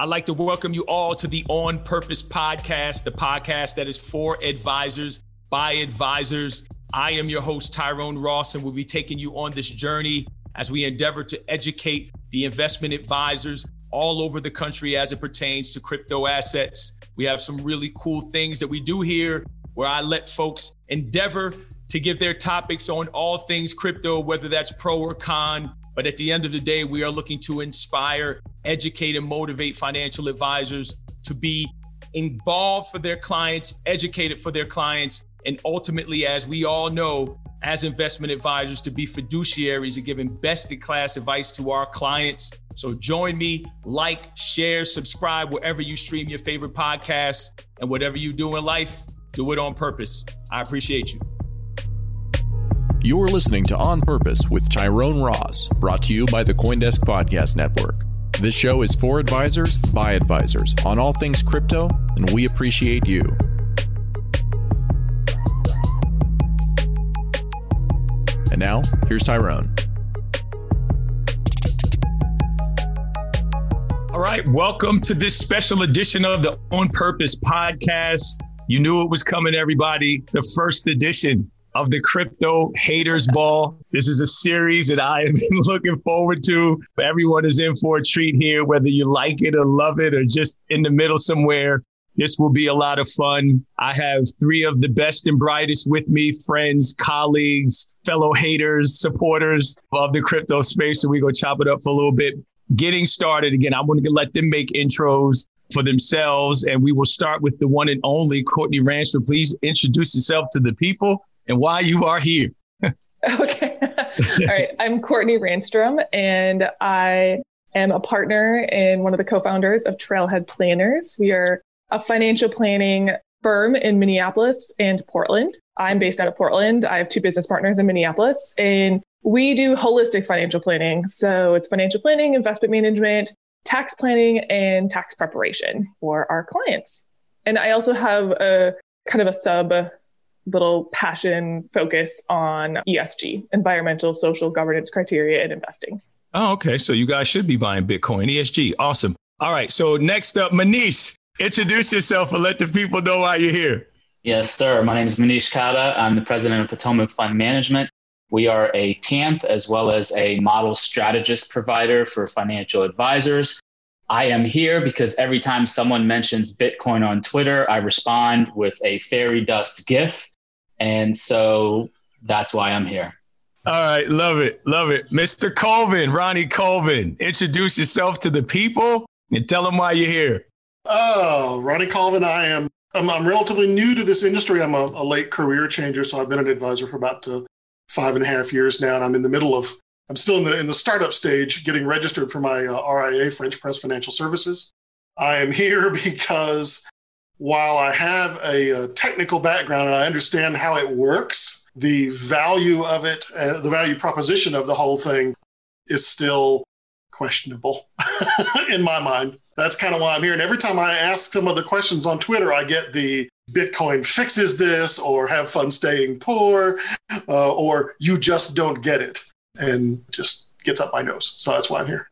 I'd like to welcome you all to the On Purpose podcast, the podcast that is for advisors by advisors. I am your host, Tyrone Ross, and we'll be taking you on this journey as we endeavor to educate the investment advisors all over the country as it pertains to crypto assets. We have some really cool things that we do here where I let folks endeavor to give their topics on all things crypto, whether that's pro or con. But at the end of the day, we are looking to inspire, educate, and motivate financial advisors to be involved for their clients, educated for their clients, and ultimately, as we all know, as investment advisors, to be fiduciaries and giving best in class advice to our clients. So join me, like, share, subscribe wherever you stream your favorite podcasts, and whatever you do in life, do it on purpose. I appreciate you. You're listening to On Purpose with Tyrone Ross, brought to you by the Coindesk Podcast Network. This show is for advisors by advisors on all things crypto, and we appreciate you. And now, here's Tyrone. All right, welcome to this special edition of the On Purpose podcast. You knew it was coming, everybody. The first edition of the Crypto Haters Ball. This is a series that I have been looking forward to. Everyone is in for a treat here, whether you like it or love it or just in the middle somewhere. This will be a lot of fun. I have three of the best and brightest with me friends, colleagues, fellow haters, supporters of the crypto space. So we go chop it up for a little bit. Getting started again, I'm going to let them make intros for themselves. And we will start with the one and only Courtney Ranstrom. Please introduce yourself to the people and why you are here. okay. All right. I'm Courtney Ranstrom, and I am a partner and one of the co founders of Trailhead Planners. We are a financial planning firm in Minneapolis and Portland. I'm based out of Portland. I have two business partners in Minneapolis, and we do holistic financial planning. So it's financial planning, investment management, tax planning, and tax preparation for our clients. And I also have a kind of a sub little passion focus on ESG, environmental, social governance criteria in investing. Oh, okay. So you guys should be buying Bitcoin, ESG. Awesome. All right. So next up, Manish, introduce yourself and let the people know why you're here. Yes, sir. My name is Manish Khatta. I'm the president of Potomac Fund Management. We are a TAMP as well as a model strategist provider for financial advisors. I am here because every time someone mentions Bitcoin on Twitter, I respond with a fairy dust GIF and so that's why I'm here. All right, love it, love it. Mr. Colvin, Ronnie Colvin, introduce yourself to the people and tell them why you're here. Oh, Ronnie Colvin, I am. I'm, I'm relatively new to this industry. I'm a, a, late career changer, so I've been an advisor for about uh, five and a half years now, and I'm in the middle of. I'm still in the in the startup stage, getting registered for my uh, RIA, French Press Financial Services. I am here because while I have a, a, technical background and I understand how it works, the value of it, uh, the value proposition of the whole thing is still questionable in my mind. That's kind of why I'm here. And every time I ask some of the questions on Twitter, I get the Bitcoin fixes this, or have fun staying poor, uh, or you just don't get it. And just gets up my nose. So that's why I'm here.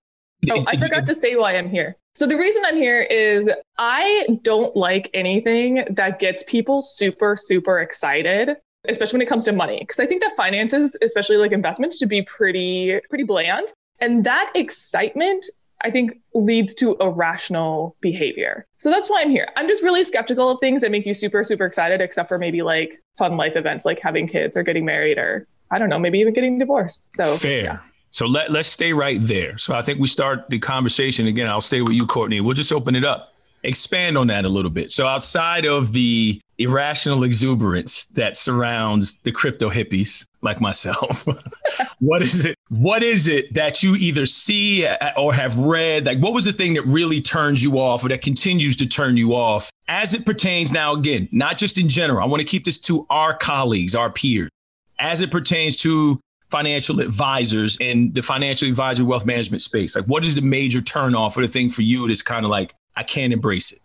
Oh, I forgot to say why I'm here. So the reason I'm here is I don't like anything that gets people super, super excited, especially when it comes to money. Because I think that finances, especially like investments, should be pretty, pretty bland. And that excitement, I think, leads to irrational behavior. So that's why I'm here. I'm just really skeptical of things that make you super, super excited, except for maybe like fun life events like having kids or getting married or I don't know, maybe even getting divorced. So fair. Yeah. So let, let's stay right there. So I think we start the conversation again. I'll stay with you, Courtney. We'll just open it up. Expand on that a little bit. So outside of the irrational exuberance that surrounds the crypto hippies like myself, what is it? What is it that you either see or have read? Like, what was the thing that really turns you off or that continues to turn you off as it pertains now, again, not just in general? I want to keep this to our colleagues, our peers, as it pertains to financial advisors in the financial advisory wealth management space? Like, what is the major turnoff or the thing for you that's kind of like, I can't embrace it?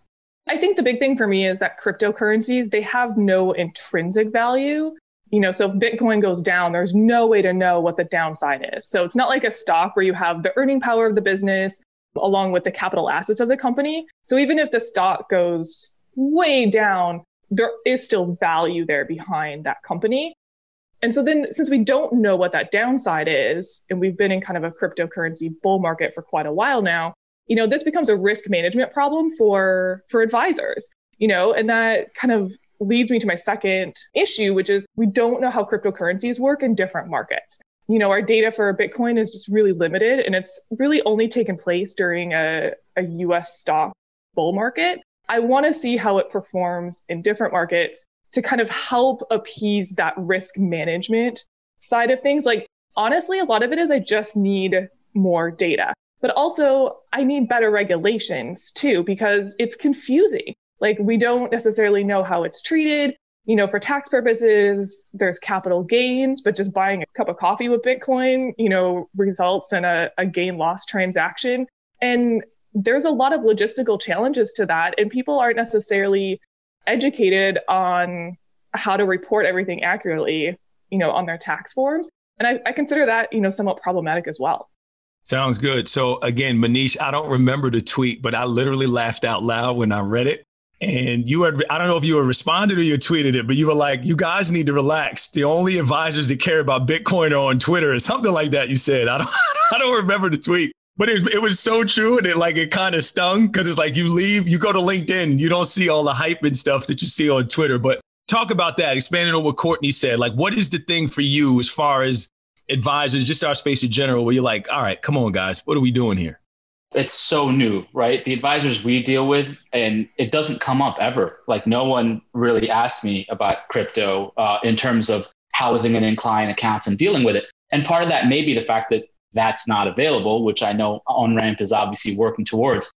I think the big thing for me is that cryptocurrencies, they have no intrinsic value. You know, so if Bitcoin goes down, there's no way to know what the downside is. So it's not like a stock where you have the earning power of the business, along with the capital assets of the company. So even if the stock goes way down, there is still value there behind that company. And so then, since we don't know what that downside is, and we've been in kind of a cryptocurrency bull market for quite a while now, you know, this becomes a risk management problem for for advisors. You know, and that kind of leads me to my second issue, which is we don't know how cryptocurrencies work in different markets. You know, our data for Bitcoin is just really limited, and it's really only taken place during a, a US stock bull market. I want to see how it performs in different markets to kind of help appease that risk management side of things. Like, honestly, a lot of it is I just need more data, but also I need better regulations too, because it's confusing. Like, we don't necessarily know how it's treated. You know, for tax purposes, there's capital gains, but just buying a cup of coffee with Bitcoin, you know, results in a, a gain loss transaction. And there's a lot of logistical challenges to that. And people aren't necessarily educated on how to report everything accurately, you know, on their tax forms. And I, I consider that, you know, somewhat problematic as well. Sounds good. So again, Manish, I don't remember the tweet, but I literally laughed out loud when I read it. And you had, I don't know if you were responded or you tweeted it, but you were like, you guys need to relax. The only advisors that care about Bitcoin are on Twitter or something like that. You said, I don't, I don't remember the tweet, but it, it was so true. And it like, it kind of stung because it's like you leave, you go to LinkedIn, you don't see all the hype and stuff that you see on Twitter. But talk about that, expanding on what Courtney said. Like, what is the thing for you as far as advisors, just our space in general, where you're like, all right, come on, guys, what are we doing here? It's so new, right? The advisors we deal with, and it doesn't come up ever. Like, no one really asked me about crypto uh, in terms of housing and in client accounts and dealing with it. And part of that may be the fact that that's not available, which I know OnRamp is obviously working towards.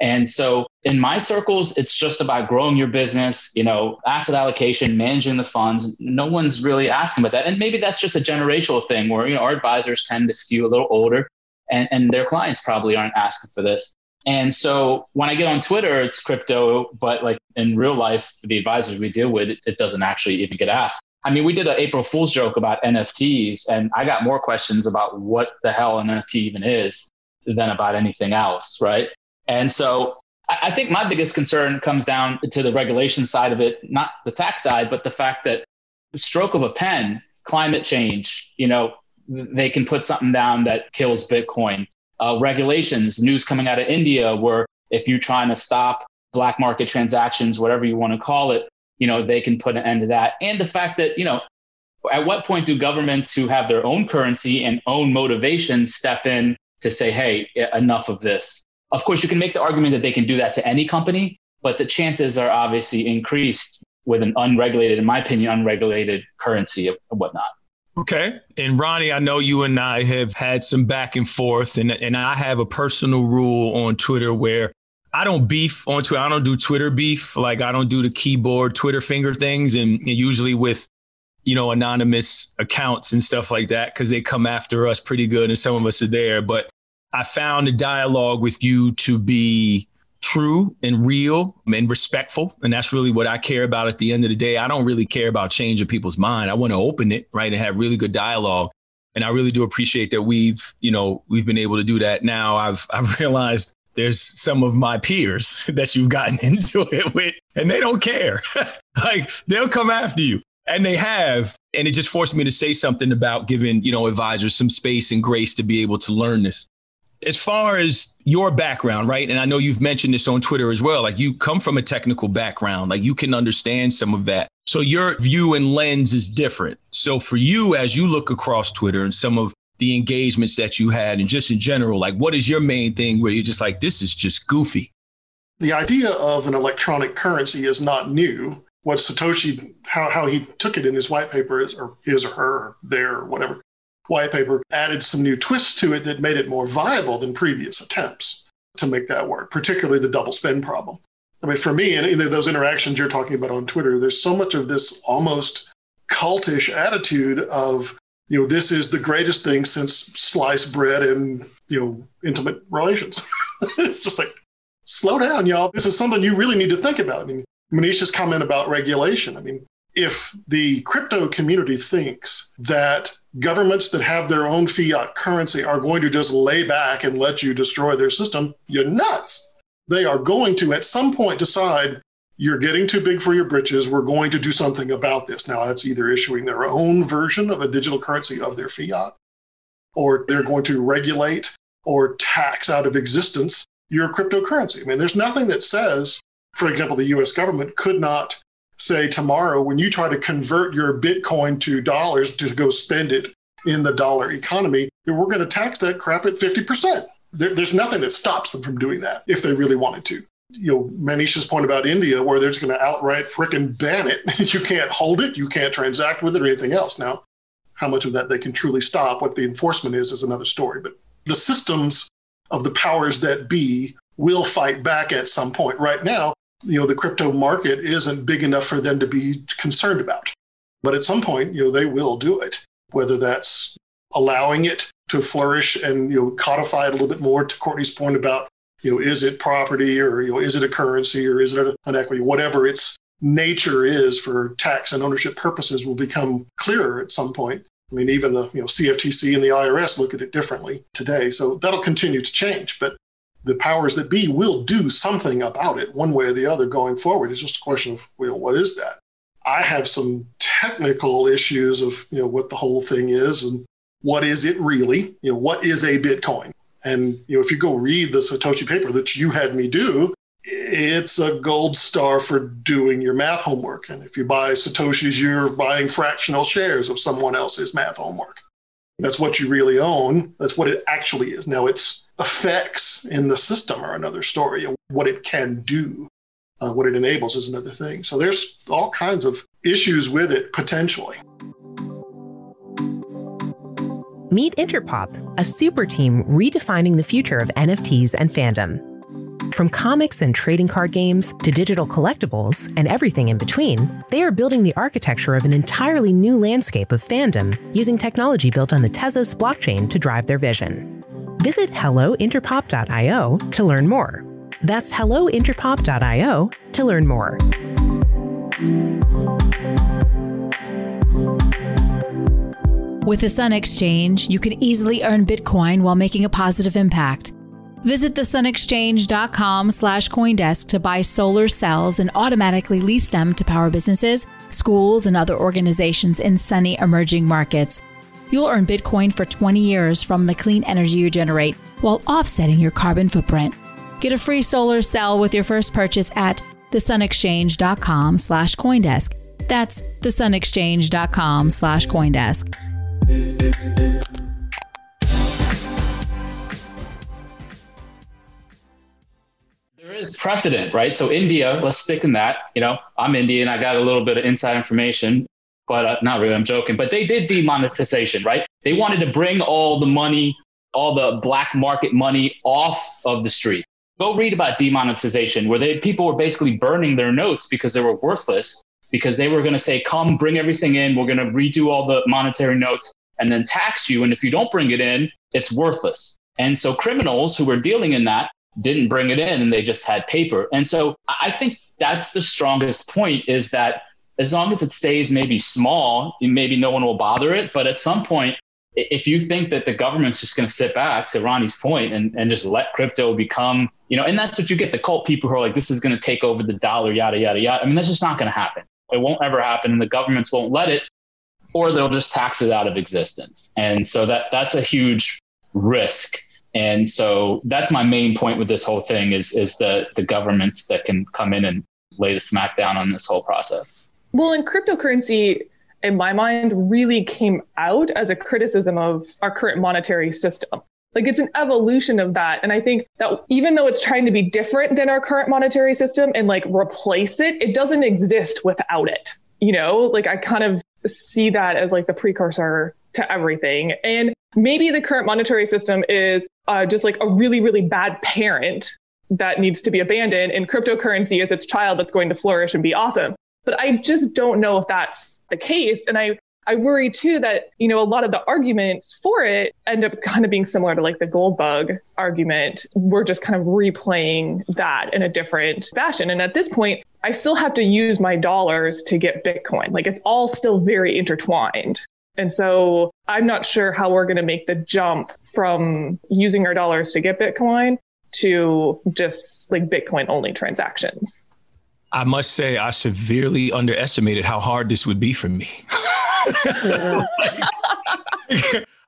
And so in my circles, it's just about growing your business, you know, asset allocation, managing the funds. No one's really asking about that. And maybe that's just a generational thing where, you know, our advisors tend to skew a little older and, and their clients probably aren't asking for this. And so when I get on Twitter, it's crypto, but like in real life, the advisors we deal with, it, it doesn't actually even get asked. I mean, we did an April Fool's joke about NFTs, and I got more questions about what the hell an NFT even is than about anything else, right? And so I think my biggest concern comes down to the regulation side of it, not the tax side, but the fact that stroke of a pen, climate change, you know, they can put something down that kills Bitcoin. Uh, regulations, news coming out of India, where if you're trying to stop black market transactions, whatever you want to call it, you know, they can put an end to that. And the fact that, you know, at what point do governments who have their own currency and own motivations step in to say, hey, enough of this? Of course, you can make the argument that they can do that to any company, but the chances are obviously increased with an unregulated, in my opinion, unregulated currency and whatnot. Okay. And Ronnie, I know you and I have had some back and forth, and, and I have a personal rule on Twitter where I don't beef on Twitter. I don't do Twitter beef. Like I don't do the keyboard Twitter finger things, and, and usually with you know anonymous accounts and stuff like that because they come after us pretty good, and some of us are there. But I found the dialogue with you to be true and real and respectful. And that's really what I care about at the end of the day. I don't really care about changing people's mind. I want to open it, right, and have really good dialogue. And I really do appreciate that we've, you know, we've been able to do that. Now I've I've realized there's some of my peers that you've gotten into it with, and they don't care. like they'll come after you. And they have. And it just forced me to say something about giving, you know, advisors some space and grace to be able to learn this as far as your background, right? And I know you've mentioned this on Twitter as well. Like you come from a technical background, like you can understand some of that. So your view and lens is different. So for you, as you look across Twitter and some of the engagements that you had, and just in general, like what is your main thing where you're just like, this is just goofy? The idea of an electronic currency is not new. What Satoshi, how, how he took it in his white paper is, or his or her, or their, or whatever, white paper added some new twists to it that made it more viable than previous attempts to make that work, particularly the double spend problem. I mean, for me, and those interactions you're talking about on Twitter, there's so much of this almost cultish attitude of, you know, this is the greatest thing since sliced bread and, you know, intimate relations. it's just like, slow down, y'all. This is something you really need to think about. I mean, Manish's comment about regulation. I mean, if the crypto community thinks that governments that have their own fiat currency are going to just lay back and let you destroy their system, you're nuts. They are going to, at some point, decide you're getting too big for your britches. We're going to do something about this. Now, that's either issuing their own version of a digital currency of their fiat, or they're going to regulate or tax out of existence your cryptocurrency. I mean, there's nothing that says, for example, the US government could not say tomorrow when you try to convert your Bitcoin to dollars to go spend it in the dollar economy, that we're going to tax that crap at 50%. There, there's nothing that stops them from doing that if they really wanted to. You know, Manish's point about India, where they're just going to outright fricking ban it. you can't hold it, you can't transact with it or anything else. Now, how much of that they can truly stop, what the enforcement is, is another story. But the systems of the powers that be will fight back at some point. Right now, you know the crypto market isn't big enough for them to be concerned about but at some point you know they will do it whether that's allowing it to flourish and you know codify it a little bit more to courtney's point about you know is it property or you know is it a currency or is it an equity whatever its nature is for tax and ownership purposes will become clearer at some point i mean even the you know cftc and the irs look at it differently today so that'll continue to change but the powers that be will do something about it one way or the other going forward. It's just a question of, well, what is that? I have some technical issues of, you know, what the whole thing is and what is it really? You know, what is a Bitcoin? And, you know, if you go read the Satoshi paper that you had me do, it's a gold star for doing your math homework. And if you buy Satoshis, you're buying fractional shares of someone else's math homework. That's what you really own. That's what it actually is. Now, its effects in the system are another story. What it can do, uh, what it enables is another thing. So there's all kinds of issues with it potentially. Meet Interpop, a super team redefining the future of NFTs and fandom. From comics and trading card games to digital collectibles and everything in between, they are building the architecture of an entirely new landscape of fandom using technology built on the Tezos blockchain to drive their vision. Visit hellointerpop.io to learn more. That's hellointerpop.io to learn more. With the Sun Exchange, you can easily earn Bitcoin while making a positive impact. Visit thesunexchange.com slash Coindesk to buy solar cells and automatically lease them to power businesses, schools, and other organizations in sunny emerging markets. You'll earn Bitcoin for 20 years from the clean energy you generate while offsetting your carbon footprint. Get a free solar cell with your first purchase at thesunexchange.com slash Coindesk. That's thesunexchange.com slash Coindesk. Is precedent, right? So India, let's stick in that. You know, I'm Indian. I got a little bit of inside information, but uh, not really. I'm joking. But they did demonetization, right? They wanted to bring all the money, all the black market money off of the street. Go read about demonetization, where they people were basically burning their notes because they were worthless. Because they were going to say, "Come, bring everything in. We're going to redo all the monetary notes and then tax you. And if you don't bring it in, it's worthless." And so criminals who were dealing in that didn't bring it in and they just had paper. And so I think that's the strongest point is that as long as it stays maybe small, maybe no one will bother it. But at some point, if you think that the government's just going to sit back to Ronnie's point and, and just let crypto become, you know, and that's what you get the cult people who are like, this is going to take over the dollar, yada, yada, yada. I mean, that's just not going to happen. It won't ever happen. And the governments won't let it, or they'll just tax it out of existence. And so that that's a huge risk and so that's my main point with this whole thing is is the the governments that can come in and lay the smackdown on this whole process. Well, and cryptocurrency, in my mind, really came out as a criticism of our current monetary system. Like it's an evolution of that. And I think that even though it's trying to be different than our current monetary system and like replace it, it doesn't exist without it. You know, like I kind of see that as like the precursor to everything. And maybe the current monetary system is uh, just like a really, really bad parent that needs to be abandoned, and cryptocurrency is its child that's going to flourish and be awesome. But I just don't know if that's the case. And I, I worry too that, you know, a lot of the arguments for it end up kind of being similar to like the gold bug argument. We're just kind of replaying that in a different fashion. And at this point, I still have to use my dollars to get Bitcoin. Like it's all still very intertwined. And so I'm not sure how we're going to make the jump from using our dollars to get Bitcoin to just like Bitcoin only transactions. I must say, I severely underestimated how hard this would be for me.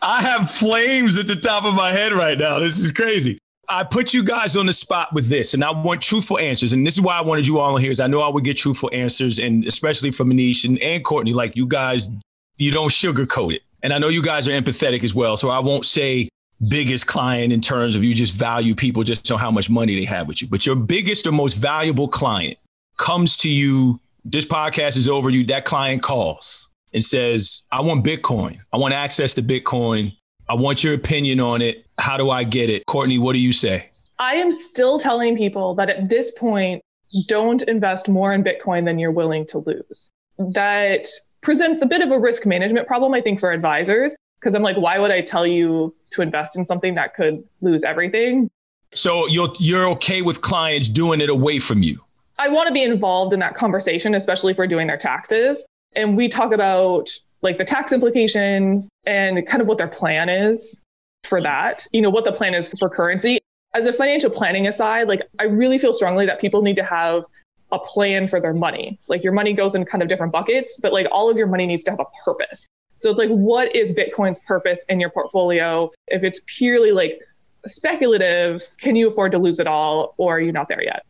I have flames at the top of my head right now. This is crazy. I put you guys on the spot with this, and I want truthful answers. And this is why I wanted you all on here, is I know I would get truthful answers, and especially from Manish and, and Courtney, like you guys, you don't sugarcoat it. And I know you guys are empathetic as well. So I won't say biggest client in terms of you just value people just on how much money they have with you. But your biggest or most valuable client comes to you, this podcast is over, you that client calls and says, I want Bitcoin. I want access to Bitcoin. I want your opinion on it. How do I get it? Courtney, what do you say? I am still telling people that at this point, don't invest more in Bitcoin than you're willing to lose. That presents a bit of a risk management problem, I think, for advisors. Because I'm like, why would I tell you to invest in something that could lose everything? So you're you're okay with clients doing it away from you? I want to be involved in that conversation, especially if we're doing their taxes. And we talk about like the tax implications and kind of what their plan is for mm-hmm. that, you know, what the plan is for currency. As a financial planning aside, like I really feel strongly that people need to have a plan for their money. Like your money goes in kind of different buckets, but like all of your money needs to have a purpose. So it's like, what is Bitcoin's purpose in your portfolio? If it's purely like speculative, can you afford to lose it all or are you not there yet?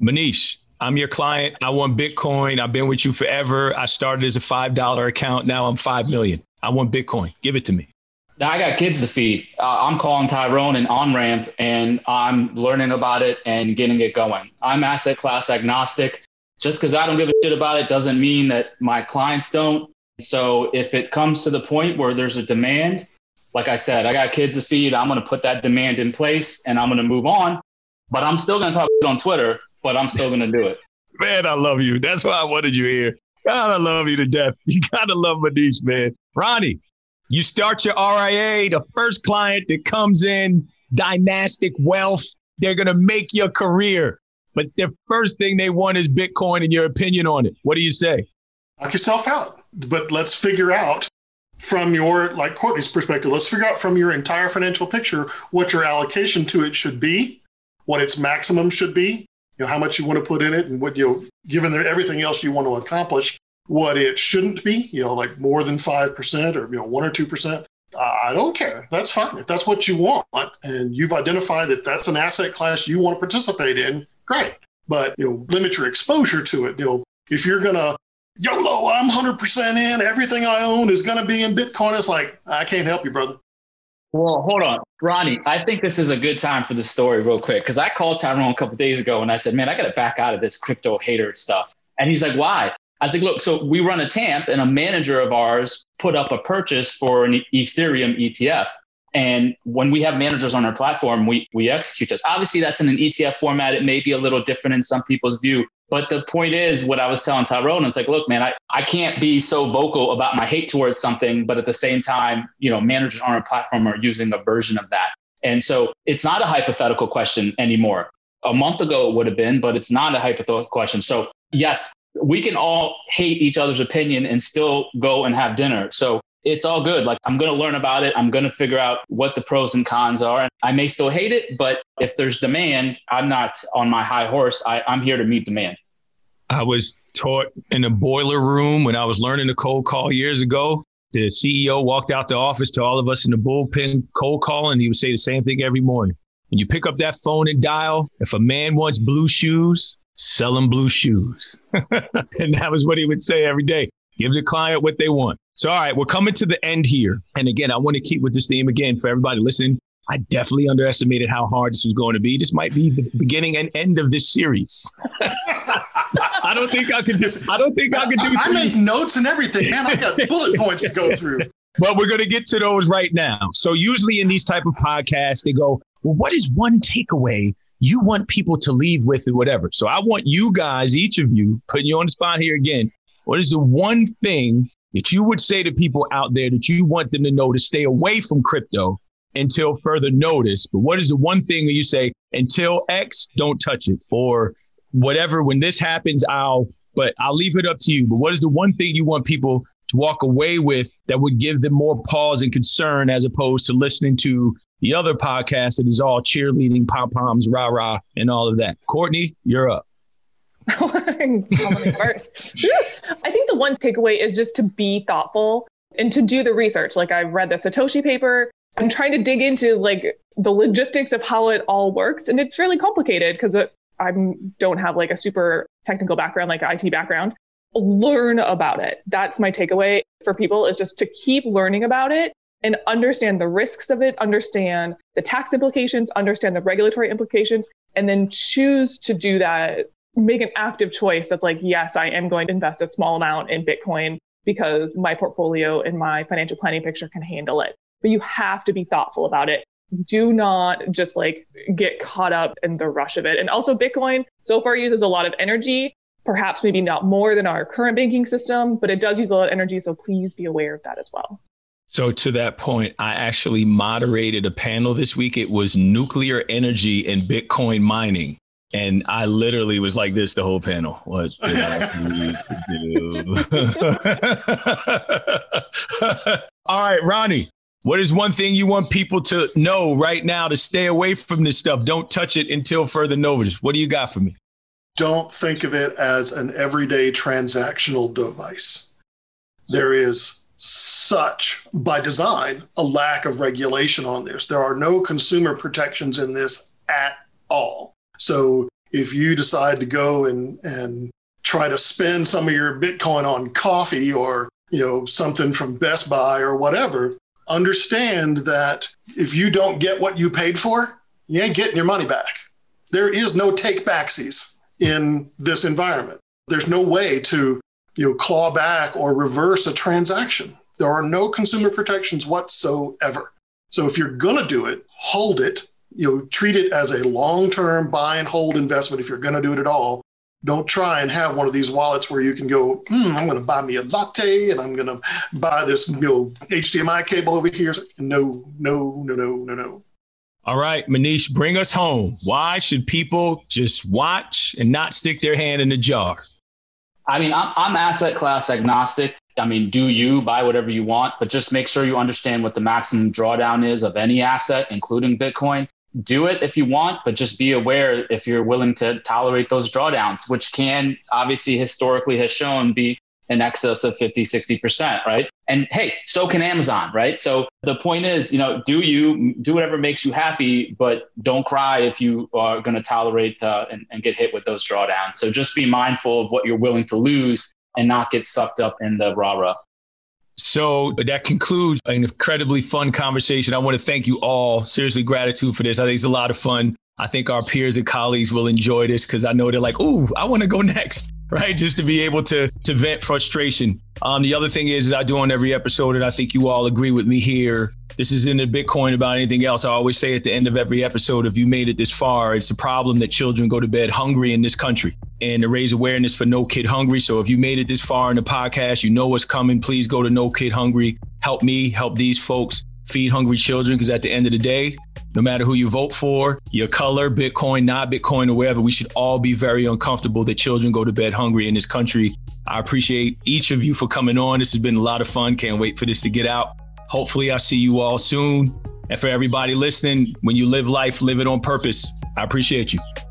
Manish, I'm your client. I want Bitcoin. I've been with you forever. I started as a $5 account. Now I'm 5 million. I want Bitcoin. Give it to me. I got kids to feed. Uh, I'm calling Tyrone and OnRamp and I'm learning about it and getting it going. I'm asset class agnostic. Just because I don't give a shit about it doesn't mean that my clients don't. So if it comes to the point where there's a demand, like I said, I got kids to feed. I'm going to put that demand in place and I'm going to move on. But I'm still going to talk on Twitter but I'm still gonna do it. man, I love you. That's why I wanted you here. God, I love you to death. You gotta love Manish, man. Ronnie, you start your RIA, the first client that comes in, dynastic wealth, they're gonna make your career. But the first thing they want is Bitcoin and your opinion on it. What do you say? Knock yourself out. But let's figure out from your, like Courtney's perspective, let's figure out from your entire financial picture what your allocation to it should be, what its maximum should be, you know, how much you want to put in it and what you know, given everything else you want to accomplish, what it shouldn't be, you know, like more than 5% or, you know, one or 2%. I don't care. That's fine. If that's what you want and you've identified that that's an asset class you want to participate in, great. But, you know, limit your exposure to it. You know, if you're going to YOLO, I'm 100% in, everything I own is going to be in Bitcoin, it's like, I can't help you, brother. Well, hold on, Ronnie. I think this is a good time for the story, real quick, because I called Tyrone a couple days ago and I said, "Man, I got to back out of this crypto hater stuff." And he's like, "Why?" I was like, "Look, so we run a TAMP, and a manager of ours put up a purchase for an Ethereum ETF. And when we have managers on our platform, we we execute this. Obviously, that's in an ETF format. It may be a little different in some people's view, but the point is, what I was telling Tyrone, it's like, look, man, I, I can't be so vocal about my hate towards something, but at the same time, you know, managers on our platform are using a version of that. And so it's not a hypothetical question anymore. A month ago it would have been, but it's not a hypothetical question. So yes, we can all hate each other's opinion and still go and have dinner. So it's all good. Like I'm going to learn about it. I'm going to figure out what the pros and cons are. I may still hate it, but if there's demand, I'm not on my high horse. I, I'm here to meet demand. I was taught in a boiler room when I was learning the cold call years ago. The CEO walked out the office to all of us in the bullpen cold call, and he would say the same thing every morning. When you pick up that phone and dial, if a man wants blue shoes, sell him blue shoes. and that was what he would say every day. Give the client what they want. So, all right, we're coming to the end here. And again, I want to keep with this theme again for everybody listening. I definitely underestimated how hard this was going to be. This might be the beginning and end of this series. I don't think I could. Just, I don't think I could do. I make notes and everything, man. I got bullet points to go through. But we're going to get to those right now. So usually in these type of podcasts, they go, "Well, what is one takeaway you want people to leave with, or whatever?" So I want you guys, each of you, putting you on the spot here again. What is the one thing that you would say to people out there that you want them to know to stay away from crypto until further notice? But what is the one thing that you say until X, don't touch it, or whatever, when this happens, I'll, but I'll leave it up to you. But what is the one thing you want people to walk away with that would give them more pause and concern as opposed to listening to the other podcast that is all cheerleading, pom poms, rah rah, and all of that? Courtney, you're up. First. I think the one takeaway is just to be thoughtful and to do the research. Like I've read the Satoshi paper. I'm trying to dig into like the logistics of how it all works, and it's really complicated because uh, I don't have like a super technical background, like IT background. Learn about it. That's my takeaway for people is just to keep learning about it and understand the risks of it, understand the tax implications, understand the regulatory implications, and then choose to do that. Make an active choice that's like, yes, I am going to invest a small amount in Bitcoin because my portfolio and my financial planning picture can handle it. But you have to be thoughtful about it. Do not just like get caught up in the rush of it. And also, Bitcoin so far uses a lot of energy, perhaps maybe not more than our current banking system, but it does use a lot of energy. So please be aware of that as well. So, to that point, I actually moderated a panel this week. It was nuclear energy and Bitcoin mining. And I literally was like this the whole panel. What do I need to do? All right, Ronnie, what is one thing you want people to know right now to stay away from this stuff? Don't touch it until further notice. What do you got for me? Don't think of it as an everyday transactional device. There is such, by design, a lack of regulation on this. There are no consumer protections in this at all. So if you decide to go and, and try to spend some of your Bitcoin on coffee or you know something from Best Buy or whatever, understand that if you don't get what you paid for, you ain't getting your money back. There is no take backsies in this environment. There's no way to you know claw back or reverse a transaction. There are no consumer protections whatsoever. So if you're going to do it, hold it you know treat it as a long-term buy and hold investment if you're going to do it at all. Don't try and have one of these wallets where you can go hmm, i'm going to buy me a latte and i'm going to buy this you know hdmi cable over here. No no no no no no. All right manish bring us home. Why should people just watch and not stick their hand in the jar? I mean i'm, I'm asset class agnostic. I mean, do you buy whatever you want, but just make sure you understand what the maximum drawdown is of any asset, including Bitcoin do it if you want, but just be aware if you're willing to tolerate those drawdowns, which can obviously historically has shown be in excess of 50, 60%, right? And hey, so can Amazon, right? So the point is, you know, do you do whatever makes you happy, but don't cry if you are going to tolerate uh, and, and get hit with those drawdowns. So just be mindful of what you're willing to lose and not get sucked up in the rah rah. So that concludes an incredibly fun conversation. I want to thank you all. Seriously, gratitude for this. I think it's a lot of fun. I think our peers and colleagues will enjoy this because I know they're like, "Ooh, I want to go next." Right, just to be able to to vent frustration. Um, the other thing is, is I do on every episode, and I think you all agree with me here. This isn't a Bitcoin about anything else. I always say at the end of every episode, if you made it this far, it's a problem that children go to bed hungry in this country and to raise awareness for No Kid Hungry. So if you made it this far in the podcast, you know what's coming. Please go to No Kid Hungry. Help me, help these folks feed hungry children. Because at the end of the day, no matter who you vote for, your color, Bitcoin, not Bitcoin, or wherever, we should all be very uncomfortable that children go to bed hungry in this country. I appreciate each of you for coming on. This has been a lot of fun. Can't wait for this to get out. Hopefully, I see you all soon. And for everybody listening, when you live life, live it on purpose. I appreciate you.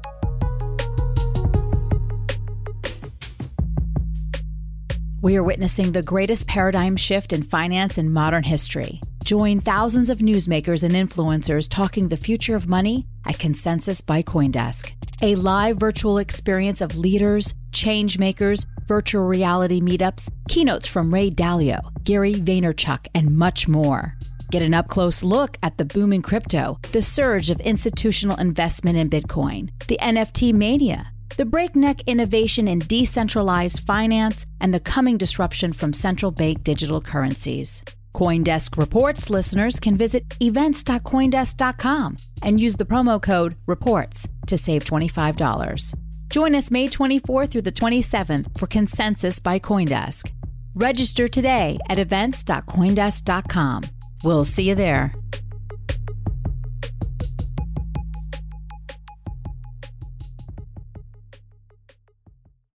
We are witnessing the greatest paradigm shift in finance in modern history. Join thousands of newsmakers and influencers talking the future of money at Consensus by Coindesk, a live virtual experience of leaders, change makers, virtual reality meetups, keynotes from Ray Dalio, Gary Vaynerchuk, and much more. Get an up close look at the boom in crypto, the surge of institutional investment in Bitcoin, the NFT mania the breakneck innovation in decentralized finance, and the coming disruption from central bank digital currencies. Coindesk Reports listeners can visit events.coindesk.com and use the promo code REPORTS to save $25. Join us May 24th through the 27th for Consensus by Coindesk. Register today at events.coindesk.com. We'll see you there.